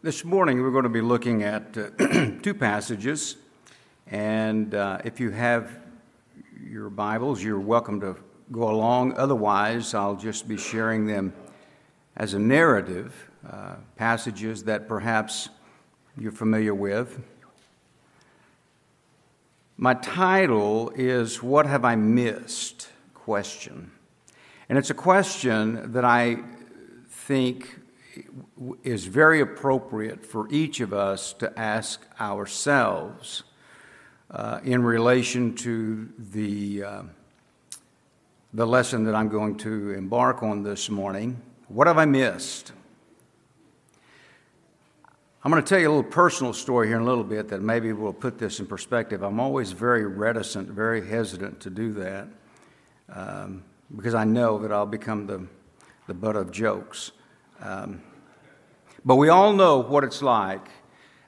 This morning we're going to be looking at uh, two passages, and uh, if you have your Bibles, you're welcome to go along. Otherwise, I'll just be sharing them as a narrative, uh, passages that perhaps you're familiar with. My title is What Have I Missed? Question. And it's a question that I think is very appropriate for each of us to ask ourselves uh, in relation to the, uh, the lesson that I'm going to embark on this morning. What have I missed? I'm going to tell you a little personal story here in a little bit that maybe will put this in perspective. I'm always very reticent, very hesitant to do that um, because I know that I'll become the, the butt of jokes. Um, but we all know what it's like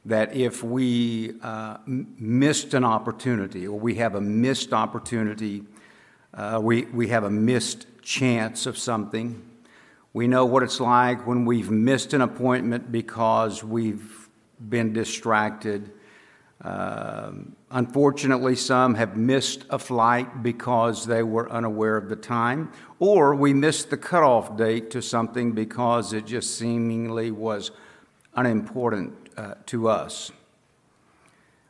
that if we uh, missed an opportunity or we have a missed opportunity, uh, we, we have a missed chance of something. We know what it's like when we've missed an appointment because we've been distracted. Um, unfortunately, some have missed a flight because they were unaware of the time, or we missed the cutoff date to something because it just seemingly was unimportant uh, to us.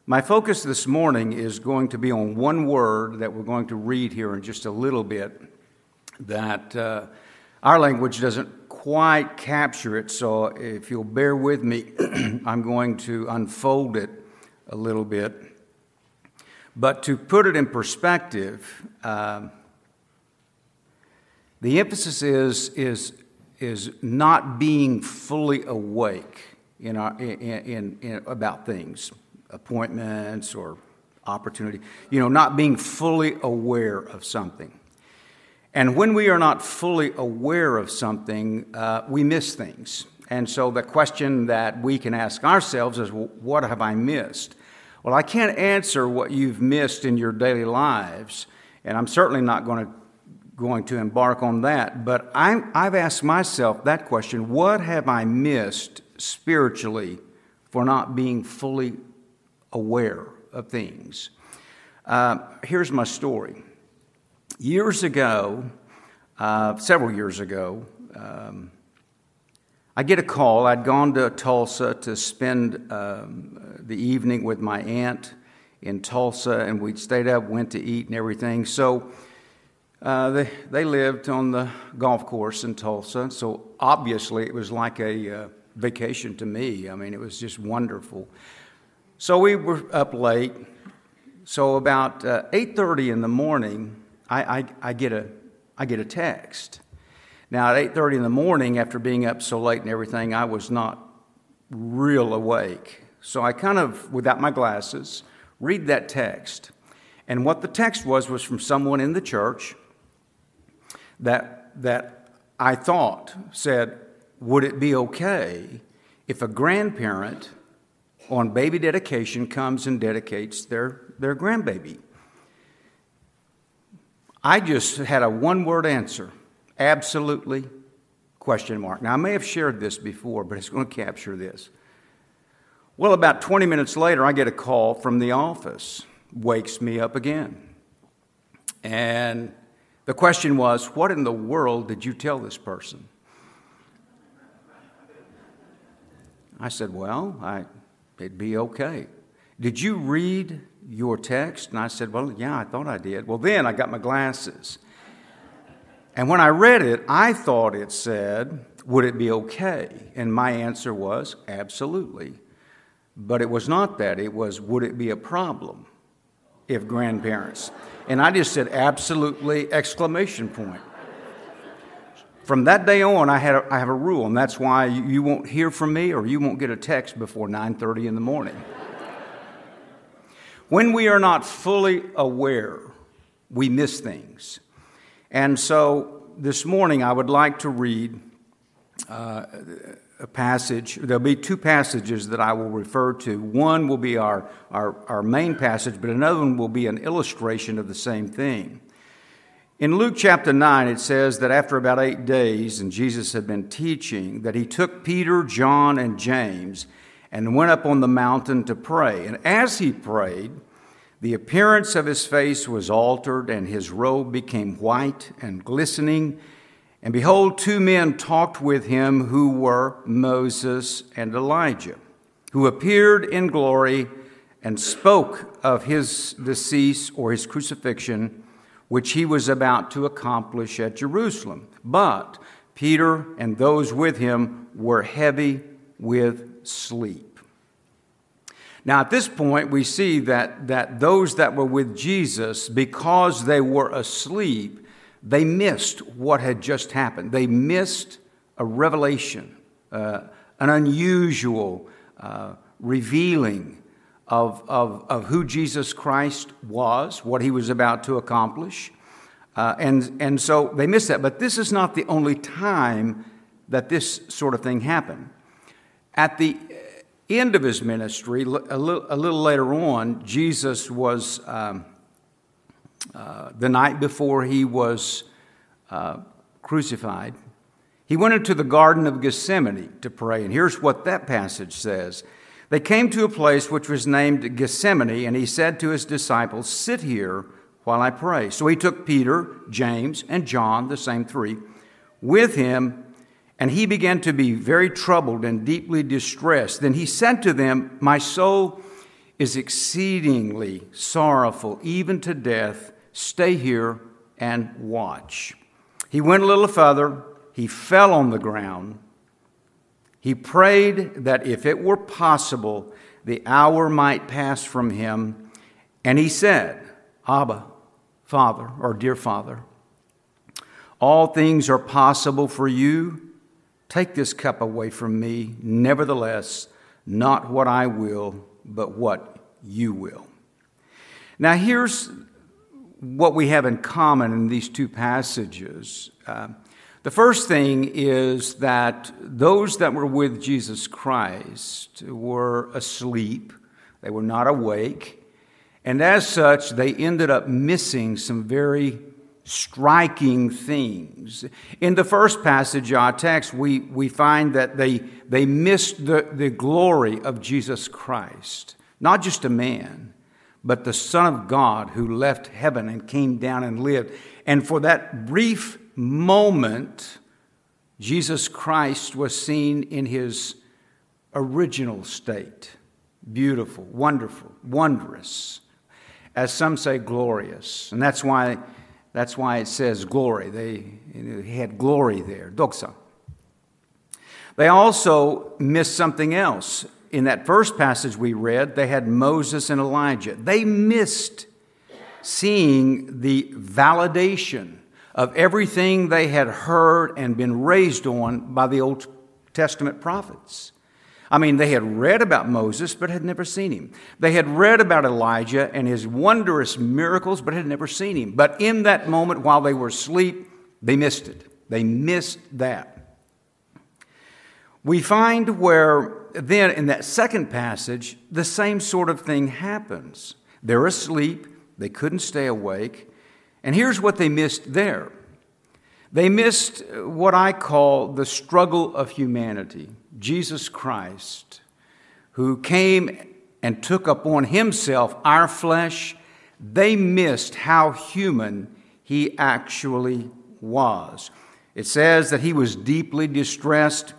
My focus this morning is going to be on one word that we're going to read here in just a little bit that uh, our language doesn't quite capture it, so if you'll bear with me, I'm going to unfold it a little bit. But to put it in perspective, uh, the emphasis is, is, is not being fully awake in our, in, in, in, about things, appointments or opportunity, you know, not being fully aware of something. And when we are not fully aware of something, uh, we miss things. And so the question that we can ask ourselves is, well, what have I missed? Well, I can't answer what you've missed in your daily lives, and I'm certainly not going to, going to embark on that. But i I've asked myself that question what have I missed spiritually for not being fully aware of things? Uh, here's my story. Years ago, uh, several years ago, um, I get a call. I'd gone to Tulsa to spend um, the evening with my aunt in Tulsa, and we'd stayed up, went to eat, and everything. So uh, they, they lived on the golf course in Tulsa. So obviously, it was like a uh, vacation to me. I mean, it was just wonderful. So we were up late. So about uh, 8:30 in the morning, I, I, I, get a, I get a text. Now, at 8.30 in the morning, after being up so late and everything, I was not real awake. So I kind of, without my glasses, read that text. And what the text was was from someone in the church that, that I thought said, Would it be okay if a grandparent on baby dedication comes and dedicates their, their grandbaby? I just had a one word answer absolutely question mark. Now, I may have shared this before, but it's going to capture this. Well, about 20 minutes later, I get a call from the office, wakes me up again. And the question was, What in the world did you tell this person? I said, Well, I, it'd be okay. Did you read your text? And I said, Well, yeah, I thought I did. Well, then I got my glasses. And when I read it, I thought it said, Would it be okay? And my answer was, Absolutely. But it was not that. It was, Would it be a problem if grandparents? And I just said, Absolutely! Exclamation point. From that day on, I, had a, I have a rule, and that's why you won't hear from me or you won't get a text before 9:30 in the morning. when we are not fully aware, we miss things. And so this morning I would like to read uh, a passage. There'll be two passages that I will refer to. One will be our, our, our main passage, but another one will be an illustration of the same thing. In Luke chapter 9, it says that after about eight days, and Jesus had been teaching, that he took Peter, John, and James and went up on the mountain to pray. And as he prayed, the appearance of his face was altered, and his robe became white and glistening. And behold, two men talked with him who were Moses and Elijah, who appeared in glory and spoke of his decease or his crucifixion which he was about to accomplish at Jerusalem. But Peter and those with him were heavy with sleep. Now, at this point, we see that, that those that were with Jesus, because they were asleep, they missed what had just happened. They missed a revelation, uh, an unusual uh, revealing of, of, of who Jesus Christ was, what he was about to accomplish. Uh, and, and so they missed that. But this is not the only time that this sort of thing happened. At the end of his ministry, a little, a little later on, Jesus was, um, uh, the night before he was uh, crucified, he went into the Garden of Gethsemane to pray. And here's what that passage says they came to a place which was named Gethsemane, and he said to his disciples, Sit here while I pray. So he took Peter, James, and John, the same three, with him, and he began to be very troubled and deeply distressed. Then he said to them, My soul is exceedingly sorrowful, even to death. Stay here and watch. He went a little further, he fell on the ground he prayed that if it were possible, the hour might pass from him. And he said, Abba, Father, or dear Father, all things are possible for you. Take this cup away from me. Nevertheless, not what I will, but what you will. Now, here's what we have in common in these two passages. Uh, the first thing is that those that were with Jesus Christ were asleep, they were not awake, and as such, they ended up missing some very striking things. In the first passage, of our text, we, we find that they, they missed the, the glory of Jesus Christ, not just a man, but the Son of God who left heaven and came down and lived. And for that brief moment, Jesus Christ was seen in his original state beautiful, wonderful, wondrous, as some say, glorious. And that's why, that's why it says glory. They, he had glory there, doxa. They also missed something else. In that first passage we read, they had Moses and Elijah. They missed seeing the validation of everything they had heard and been raised on by the Old Testament prophets. I mean, they had read about Moses, but had never seen him. They had read about Elijah and his wondrous miracles, but had never seen him. But in that moment, while they were asleep, they missed it. They missed that. We find where then in that second passage, the same sort of thing happens. They're asleep, they couldn't stay awake, and here's what they missed there they missed what I call the struggle of humanity. Jesus Christ, who came and took upon himself our flesh, they missed how human he actually was. It says that he was deeply distressed.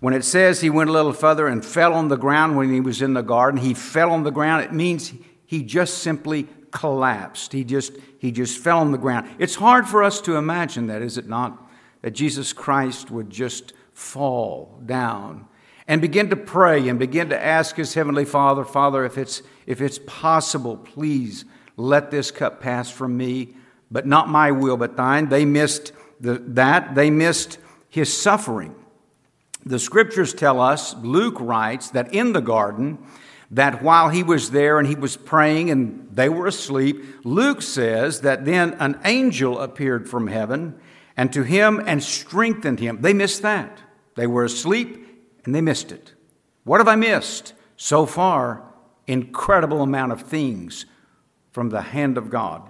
When it says he went a little further and fell on the ground when he was in the garden, he fell on the ground. It means he just simply collapsed. He just, he just fell on the ground. It's hard for us to imagine that, is it not? That Jesus Christ would just fall down and begin to pray and begin to ask his heavenly Father, Father, if it's, if it's possible, please let this cup pass from me, but not my will, but thine. They missed the, that. They missed his suffering. The scriptures tell us, Luke writes, that in the garden, that while he was there and he was praying and they were asleep, Luke says that then an angel appeared from heaven and to him and strengthened him. They missed that. They were asleep and they missed it. What have I missed? So far, incredible amount of things from the hand of God.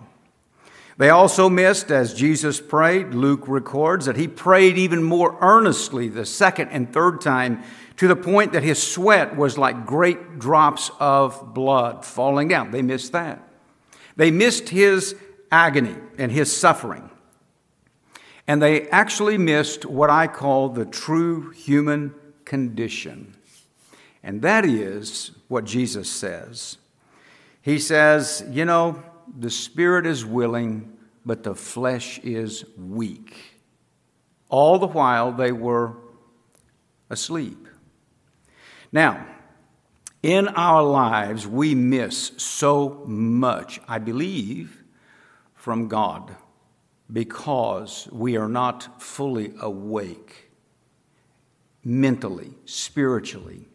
They also missed, as Jesus prayed, Luke records that he prayed even more earnestly the second and third time to the point that his sweat was like great drops of blood falling down. They missed that. They missed his agony and his suffering. And they actually missed what I call the true human condition. And that is what Jesus says. He says, You know, the spirit is willing, but the flesh is weak. All the while they were asleep. Now, in our lives, we miss so much, I believe, from God because we are not fully awake mentally, spiritually.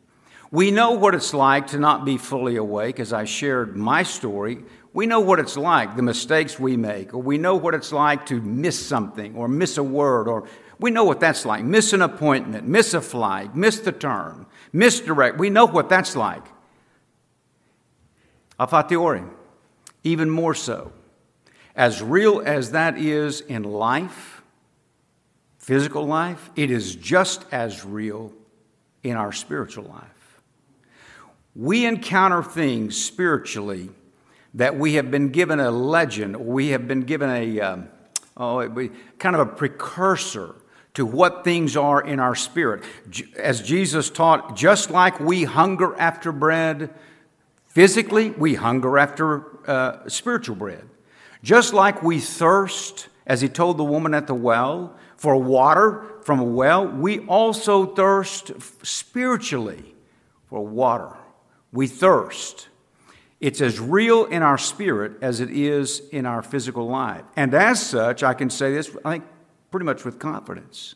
We know what it's like to not be fully awake, as I shared my story. We know what it's like, the mistakes we make, or we know what it's like to miss something, or miss a word, or we know what that's like. Miss an appointment, miss a flight, miss the turn, misdirect. We know what that's like. A even more so. As real as that is in life, physical life, it is just as real in our spiritual life. We encounter things spiritually that we have been given a legend, we have been given a um, oh, kind of a precursor to what things are in our spirit. As Jesus taught, just like we hunger after bread, physically, we hunger after uh, spiritual bread. Just like we thirst, as he told the woman at the well, for water from a well, we also thirst spiritually for water. We thirst. It's as real in our spirit as it is in our physical life. And as such, I can say this, I think, pretty much with confidence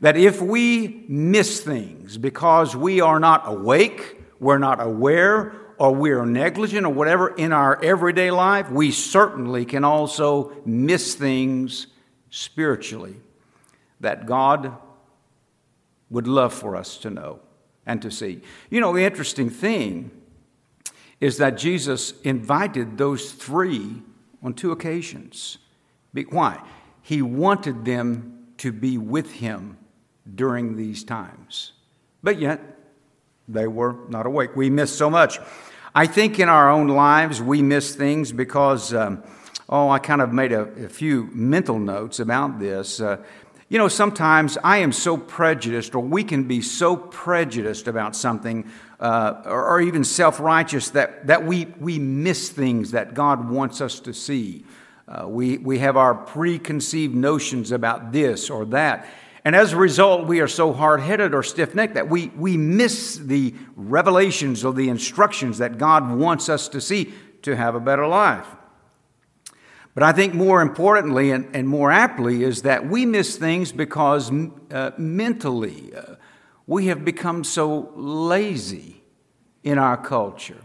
that if we miss things because we are not awake, we're not aware, or we are negligent or whatever in our everyday life, we certainly can also miss things spiritually that God would love for us to know and to see. You know, the interesting thing is that Jesus invited those three on two occasions. Why? He wanted them to be with him during these times. But yet, they were not awake. We miss so much. I think in our own lives we miss things because, um, oh, I kind of made a, a few mental notes about this. Uh, you know, sometimes I am so prejudiced, or we can be so prejudiced about something, uh, or, or, even self righteous, that, that we, we miss things that God wants us to see. Uh, we, we have our preconceived notions about this or that. And as a result, we are so hard headed or stiff necked that we, we miss the revelations or the instructions that God wants us to see to have a better life. But I think more importantly and, and more aptly is that we miss things because uh, mentally uh, we have become so lazy in our culture.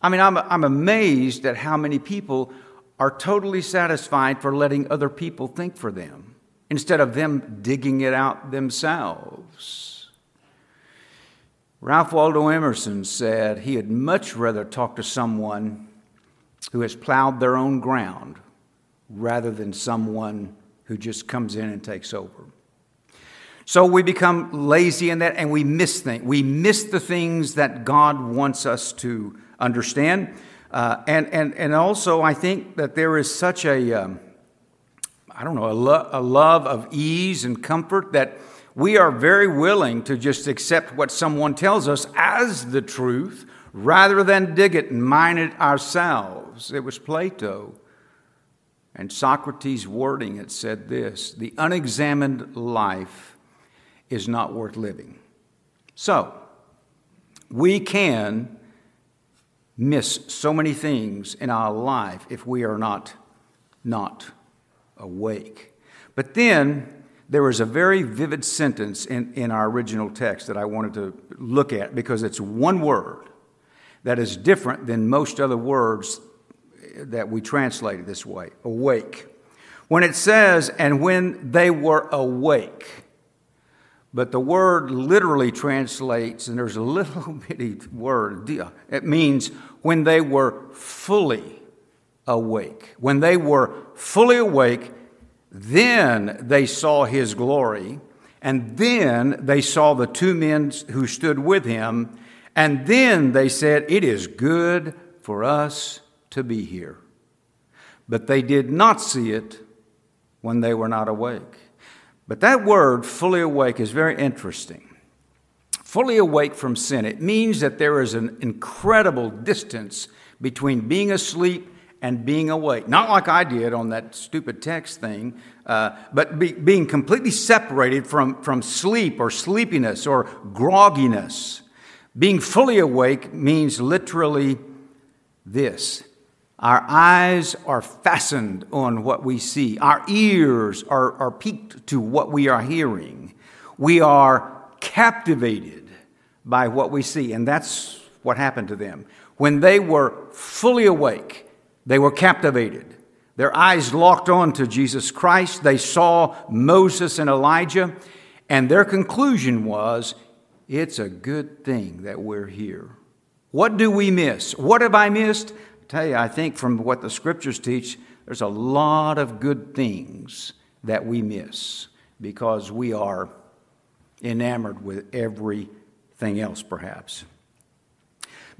I mean, I'm, I'm amazed at how many people are totally satisfied for letting other people think for them instead of them digging it out themselves. Ralph Waldo Emerson said he had much rather talk to someone who has plowed their own ground rather than someone who just comes in and takes over. So we become lazy in that and we miss things. We miss the things that God wants us to understand. Uh, and, and, and also, I think that there is such a, um, I don't know, a, lo- a love of ease and comfort that we are very willing to just accept what someone tells us as the truth rather than dig it and mine it ourselves. It was Plato. And Socrates' wording it said this the unexamined life is not worth living. So, we can miss so many things in our life if we are not not awake. But then there was a very vivid sentence in, in our original text that I wanted to look at because it's one word that is different than most other words that we translate this way awake. When it says, and when they were awake, but the word literally translates, and there's a little bitty word, it means when they were fully awake. When they were fully awake, then they saw his glory, and then they saw the two men who stood with him, and then they said, It is good for us to be here. But they did not see it when they were not awake. But that word, fully awake, is very interesting. Fully awake from sin. It means that there is an incredible distance between being asleep and being awake. Not like I did on that stupid text thing, uh, but be, being completely separated from, from sleep or sleepiness or grogginess. Being fully awake means literally this our eyes are fastened on what we see, our ears are, are peaked to what we are hearing. We are captivated by what we see, and that's what happened to them. When they were fully awake, they were captivated. Their eyes locked on to Jesus Christ. They saw Moses and Elijah, and their conclusion was it's a good thing that we're here. What do we miss? What have I missed? I tell you, I think from what the scriptures teach, there's a lot of good things that we miss because we are enamored with everything else, perhaps.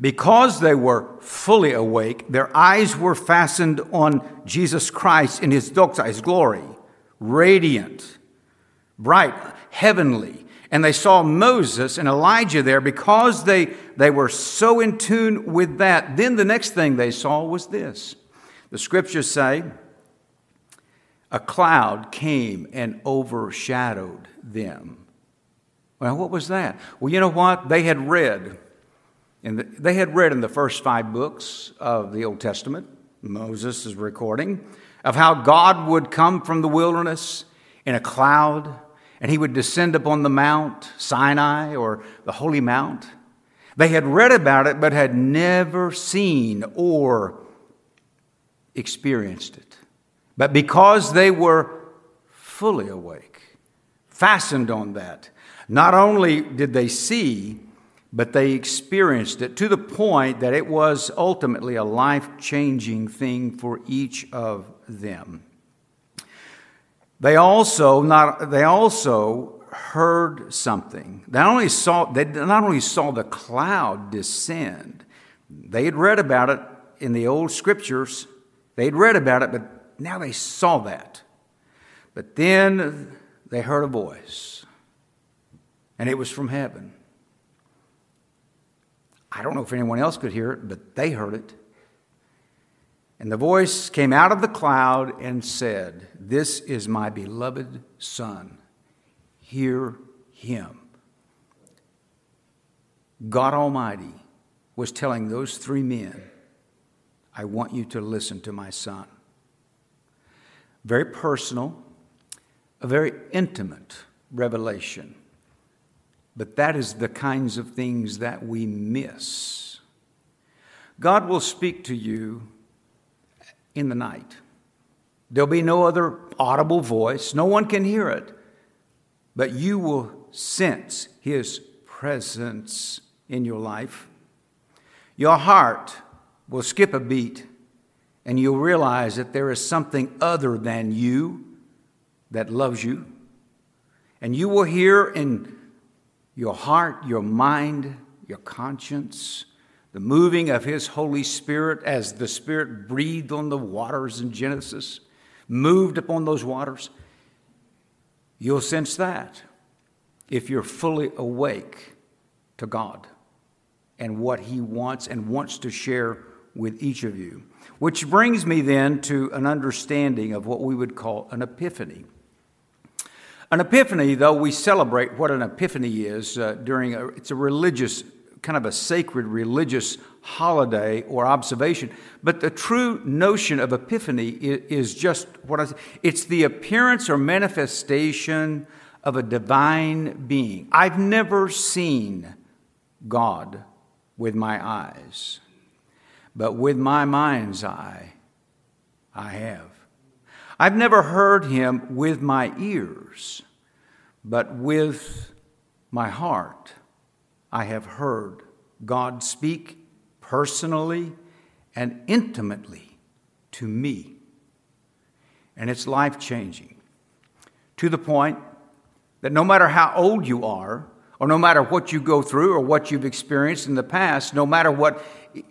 Because they were fully awake, their eyes were fastened on Jesus Christ in his doxa, his glory, radiant, bright, heavenly. And they saw Moses and Elijah there because they, they were so in tune with that. Then the next thing they saw was this. The scriptures say, a cloud came and overshadowed them. Well, what was that? Well, you know what? They had read and they had read in the first five books of the Old Testament, Moses is recording, of how God would come from the wilderness in a cloud and he would descend upon the Mount Sinai or the Holy Mount. They had read about it but had never seen or experienced it. But because they were fully awake, fastened on that, not only did they see, but they experienced it to the point that it was ultimately a life changing thing for each of them. They also, not, they also heard something. They not, only saw, they not only saw the cloud descend, they had read about it in the old scriptures, they'd read about it, but now they saw that. But then they heard a voice, and it was from heaven. I don't know if anyone else could hear it, but they heard it. And the voice came out of the cloud and said, This is my beloved Son. Hear him. God Almighty was telling those three men, I want you to listen to my Son. Very personal, a very intimate revelation. But that is the kinds of things that we miss. God will speak to you in the night. There'll be no other audible voice, no one can hear it, but you will sense His presence in your life. Your heart will skip a beat, and you'll realize that there is something other than you that loves you. And you will hear in your heart, your mind, your conscience, the moving of His Holy Spirit as the Spirit breathed on the waters in Genesis, moved upon those waters. You'll sense that if you're fully awake to God and what He wants and wants to share with each of you. Which brings me then to an understanding of what we would call an epiphany. An epiphany, though we celebrate what an epiphany is uh, during a, it's a religious, kind of a sacred religious holiday or observation, but the true notion of epiphany is, is just what I say. It's the appearance or manifestation of a divine being. I've never seen God with my eyes, but with my mind's eye, I have. I've never heard him with my ears, but with my heart I have heard God speak personally and intimately to me. And it's life changing to the point that no matter how old you are, or no matter what you go through or what you've experienced in the past, no matter what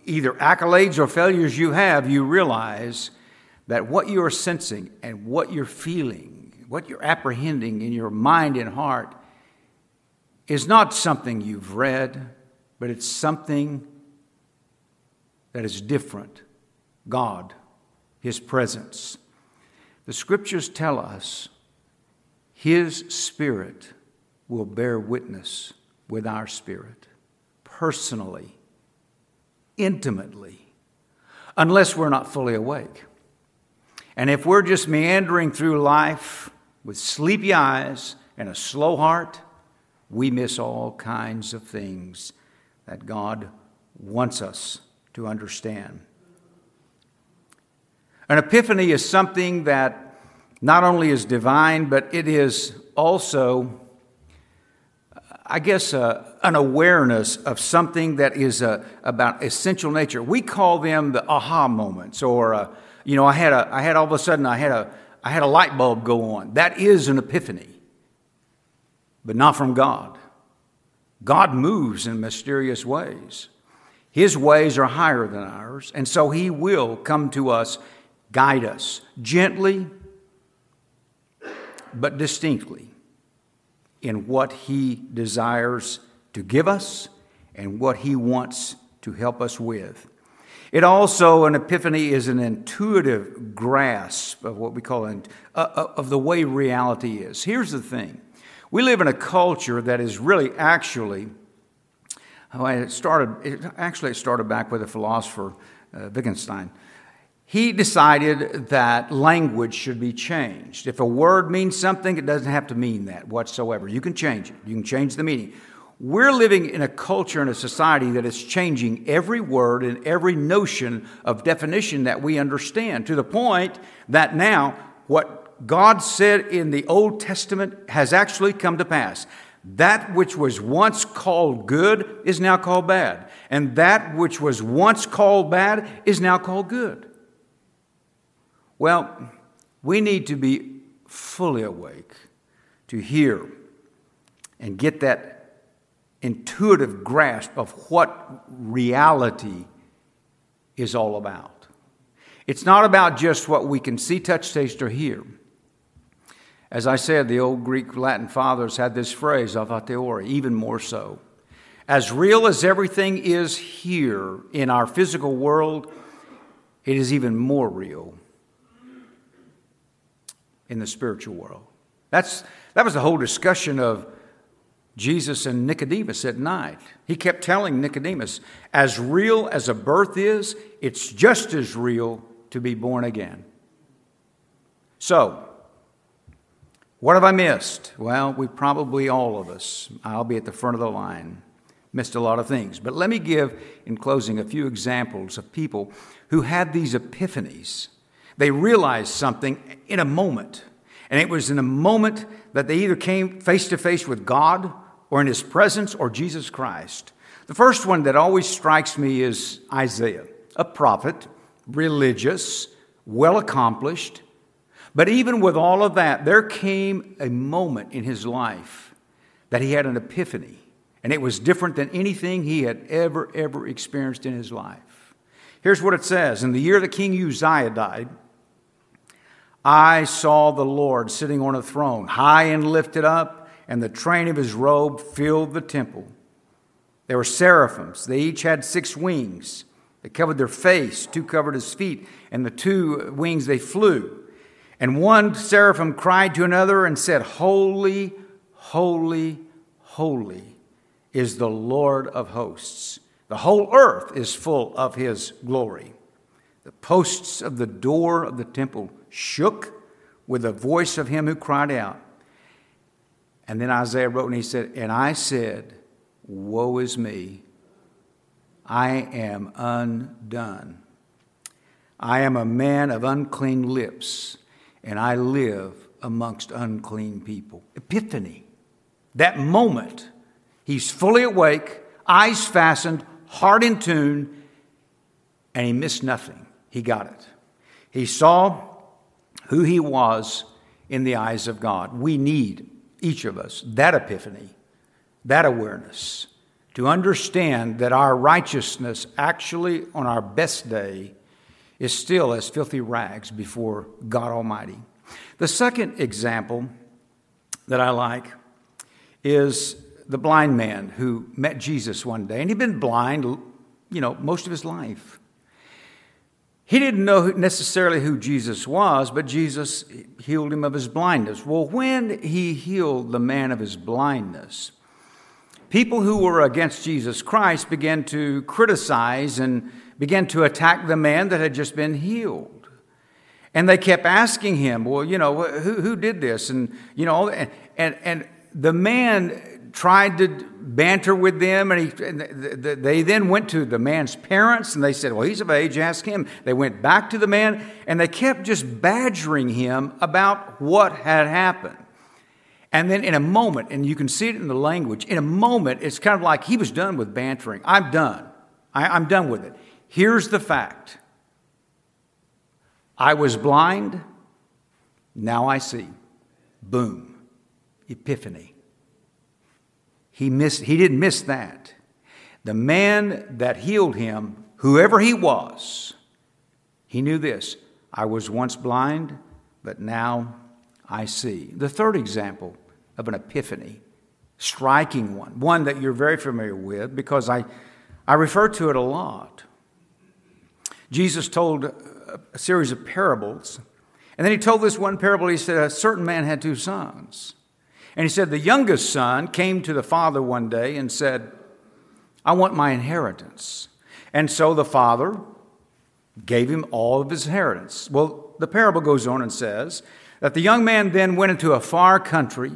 either accolades or failures you have, you realize that what you are sensing and what you're feeling, what you're apprehending in your mind and heart, is not something you've read, but it's something that is different God, His presence. The scriptures tell us His Spirit will bear witness with our spirit, personally, intimately, unless we're not fully awake. And if we're just meandering through life with sleepy eyes and a slow heart, we miss all kinds of things that God wants us to understand. An epiphany is something that not only is divine, but it is also, I guess, an awareness of something that is about essential nature. We call them the aha moments, or uh, you know, I had a, I had all of a sudden, I had a, I had a light bulb go on. That is an epiphany, but not from God. God moves in mysterious ways. His ways are higher than ours, and so He will come to us, guide us gently, but distinctly in what He desires to give us and what He wants to help us with. It also, an epiphany is an intuitive grasp of what we call an, uh, uh of the way reality is. Here's the thing we live in a culture that is really actually, it started, it, actually, it started back with a philosopher, uh, Wittgenstein. He decided that language should be changed. If a word means something, it doesn't have to mean that whatsoever. You can change it, you can change the meaning. We're living in a culture and a society that is changing every word and every notion of definition that we understand to the point that now what God said in the Old Testament has actually come to pass. That which was once called good is now called bad, and that which was once called bad is now called good. Well, we need to be fully awake to hear and get that intuitive grasp of what reality is all about. It's not about just what we can see, touch, taste, or hear. As I said, the old Greek Latin fathers had this phrase, a fortiori, even more so. As real as everything is here in our physical world, it is even more real in the spiritual world. That's, that was the whole discussion of Jesus and Nicodemus at night. He kept telling Nicodemus, as real as a birth is, it's just as real to be born again. So, what have I missed? Well, we probably all of us, I'll be at the front of the line, missed a lot of things. But let me give, in closing, a few examples of people who had these epiphanies. They realized something in a moment. And it was in a moment that they either came face to face with God or in His presence or Jesus Christ. The first one that always strikes me is Isaiah, a prophet, religious, well accomplished, but even with all of that, there came a moment in his life that he had an epiphany, and it was different than anything he had ever, ever experienced in his life. Here's what it says In the year that King Uzziah died, I saw the Lord sitting on a throne, high and lifted up, and the train of his robe filled the temple. There were seraphims, they each had six wings. They covered their face, two covered his feet, and the two wings they flew. And one seraphim cried to another and said, Holy, holy, holy is the Lord of hosts. The whole earth is full of his glory. The posts of the door of the temple shook with the voice of him who cried out. And then Isaiah wrote and he said, And I said, Woe is me, I am undone. I am a man of unclean lips and I live amongst unclean people. Epiphany. That moment, he's fully awake, eyes fastened, heart in tune, and he missed nothing. He got it. He saw who he was in the eyes of God. We need, each of us, that epiphany, that awareness, to understand that our righteousness, actually on our best day, is still as filthy rags before God Almighty. The second example that I like is the blind man who met Jesus one day, and he'd been blind, you know, most of his life. He didn't know necessarily who Jesus was, but Jesus healed him of his blindness. Well, when he healed the man of his blindness, people who were against Jesus Christ began to criticize and began to attack the man that had just been healed. And they kept asking him, Well, you know, who, who did this? And, you know, and, and, and the man tried to banter with them, and, he, and they then went to the man's parents and they said, Well, he's of age, ask him. They went back to the man and they kept just badgering him about what had happened. And then in a moment, and you can see it in the language, in a moment, it's kind of like he was done with bantering. I'm done. I, I'm done with it. Here's the fact I was blind, now I see. Boom. Epiphany. He, missed, he didn't miss that. The man that healed him, whoever he was, he knew this I was once blind, but now I see. The third example of an epiphany, striking one, one that you're very familiar with because I, I refer to it a lot. Jesus told a series of parables, and then he told this one parable. He said, A certain man had two sons. And he said, The youngest son came to the father one day and said, I want my inheritance. And so the father gave him all of his inheritance. Well, the parable goes on and says that the young man then went into a far country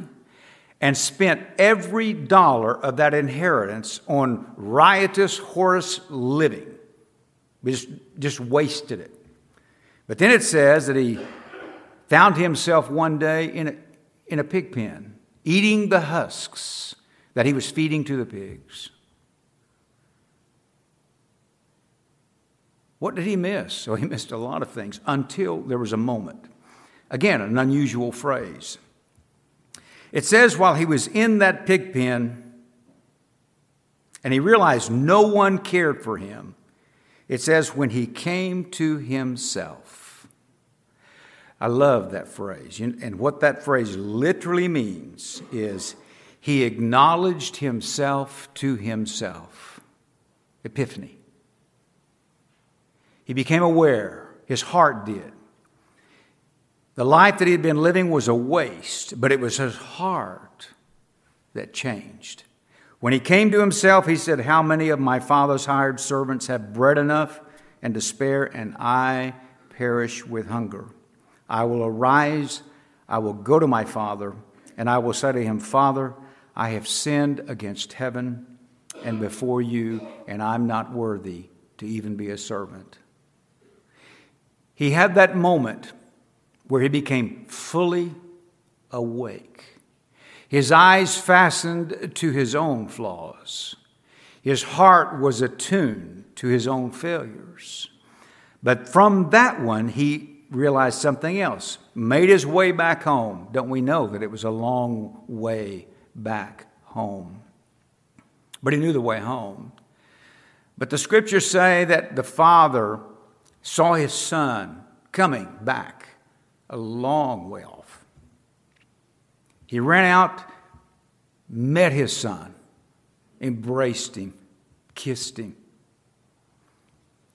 and spent every dollar of that inheritance on riotous, horse living. Just, just wasted it. But then it says that he found himself one day in a, in a pig pen eating the husks that he was feeding to the pigs. What did he miss? Well, he missed a lot of things until there was a moment. Again, an unusual phrase. It says, while he was in that pig pen and he realized no one cared for him, it says, when he came to himself. I love that phrase. And what that phrase literally means is he acknowledged himself to himself. Epiphany. He became aware, his heart did. The life that he had been living was a waste, but it was his heart that changed. When he came to himself, he said, How many of my father's hired servants have bread enough and to spare, and I perish with hunger? I will arise, I will go to my father, and I will say to him, Father, I have sinned against heaven and before you, and I'm not worthy to even be a servant. He had that moment where he became fully awake. His eyes fastened to his own flaws. His heart was attuned to his own failures. But from that one, he realized something else. Made his way back home. Don't we know that it was a long way back home? But he knew the way home. But the scriptures say that the father saw his son coming back a long way off. He ran out, met his son, embraced him, kissed him,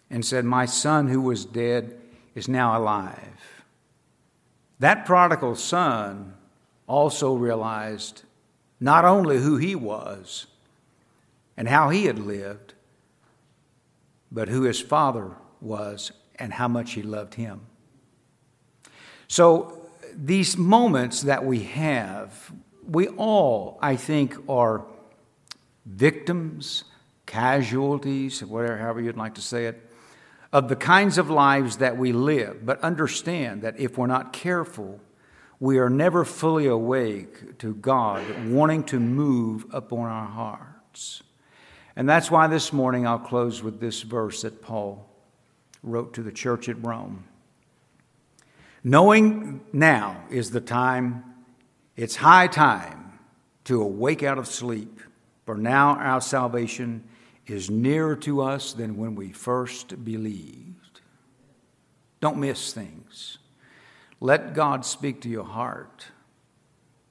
and said, My son who was dead is now alive. That prodigal son also realized not only who he was and how he had lived, but who his father was and how much he loved him. So, these moments that we have, we all, I think, are victims, casualties, whatever, however you'd like to say it, of the kinds of lives that we live, but understand that if we're not careful, we are never fully awake to God wanting to move upon our hearts. And that's why this morning I'll close with this verse that Paul wrote to the church at Rome. Knowing now is the time, it's high time to awake out of sleep, for now our salvation is nearer to us than when we first believed. Don't miss things. Let God speak to your heart.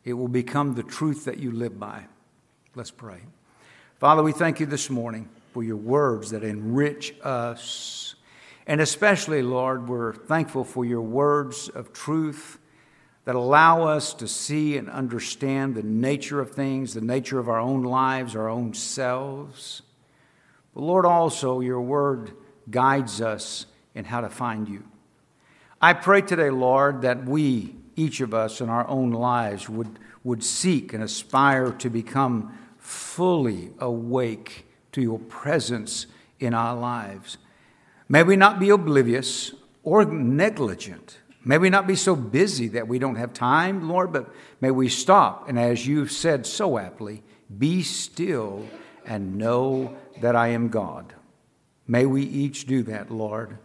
It will become the truth that you live by. Let's pray. Father, we thank you this morning for your words that enrich us. And especially, Lord, we're thankful for your words of truth that allow us to see and understand the nature of things, the nature of our own lives, our own selves. But Lord, also your word guides us in how to find you. I pray today, Lord, that we, each of us in our own lives, would, would seek and aspire to become fully awake to your presence in our lives. May we not be oblivious or negligent. May we not be so busy that we don't have time, Lord, but may we stop and, as you've said so aptly, be still and know that I am God. May we each do that, Lord.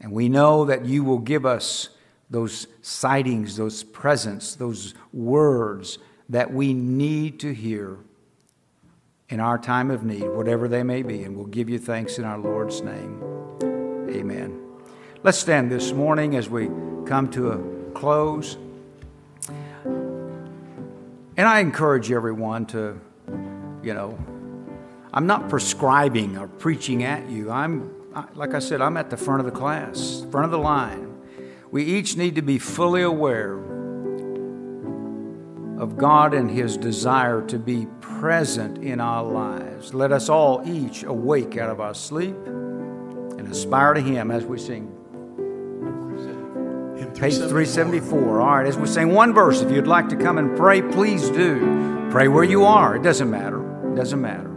And we know that you will give us those sightings, those presents, those words that we need to hear in our time of need, whatever they may be. And we'll give you thanks in our Lord's name. Amen. Let's stand this morning as we come to a close. And I encourage everyone to, you know, I'm not prescribing or preaching at you. I'm, like I said, I'm at the front of the class, front of the line. We each need to be fully aware of God and His desire to be present in our lives. Let us all each awake out of our sleep and aspire to Him as we sing. Page 374. All right, as we sing one verse, if you'd like to come and pray, please do. Pray where you are. It doesn't matter. Doesn't matter.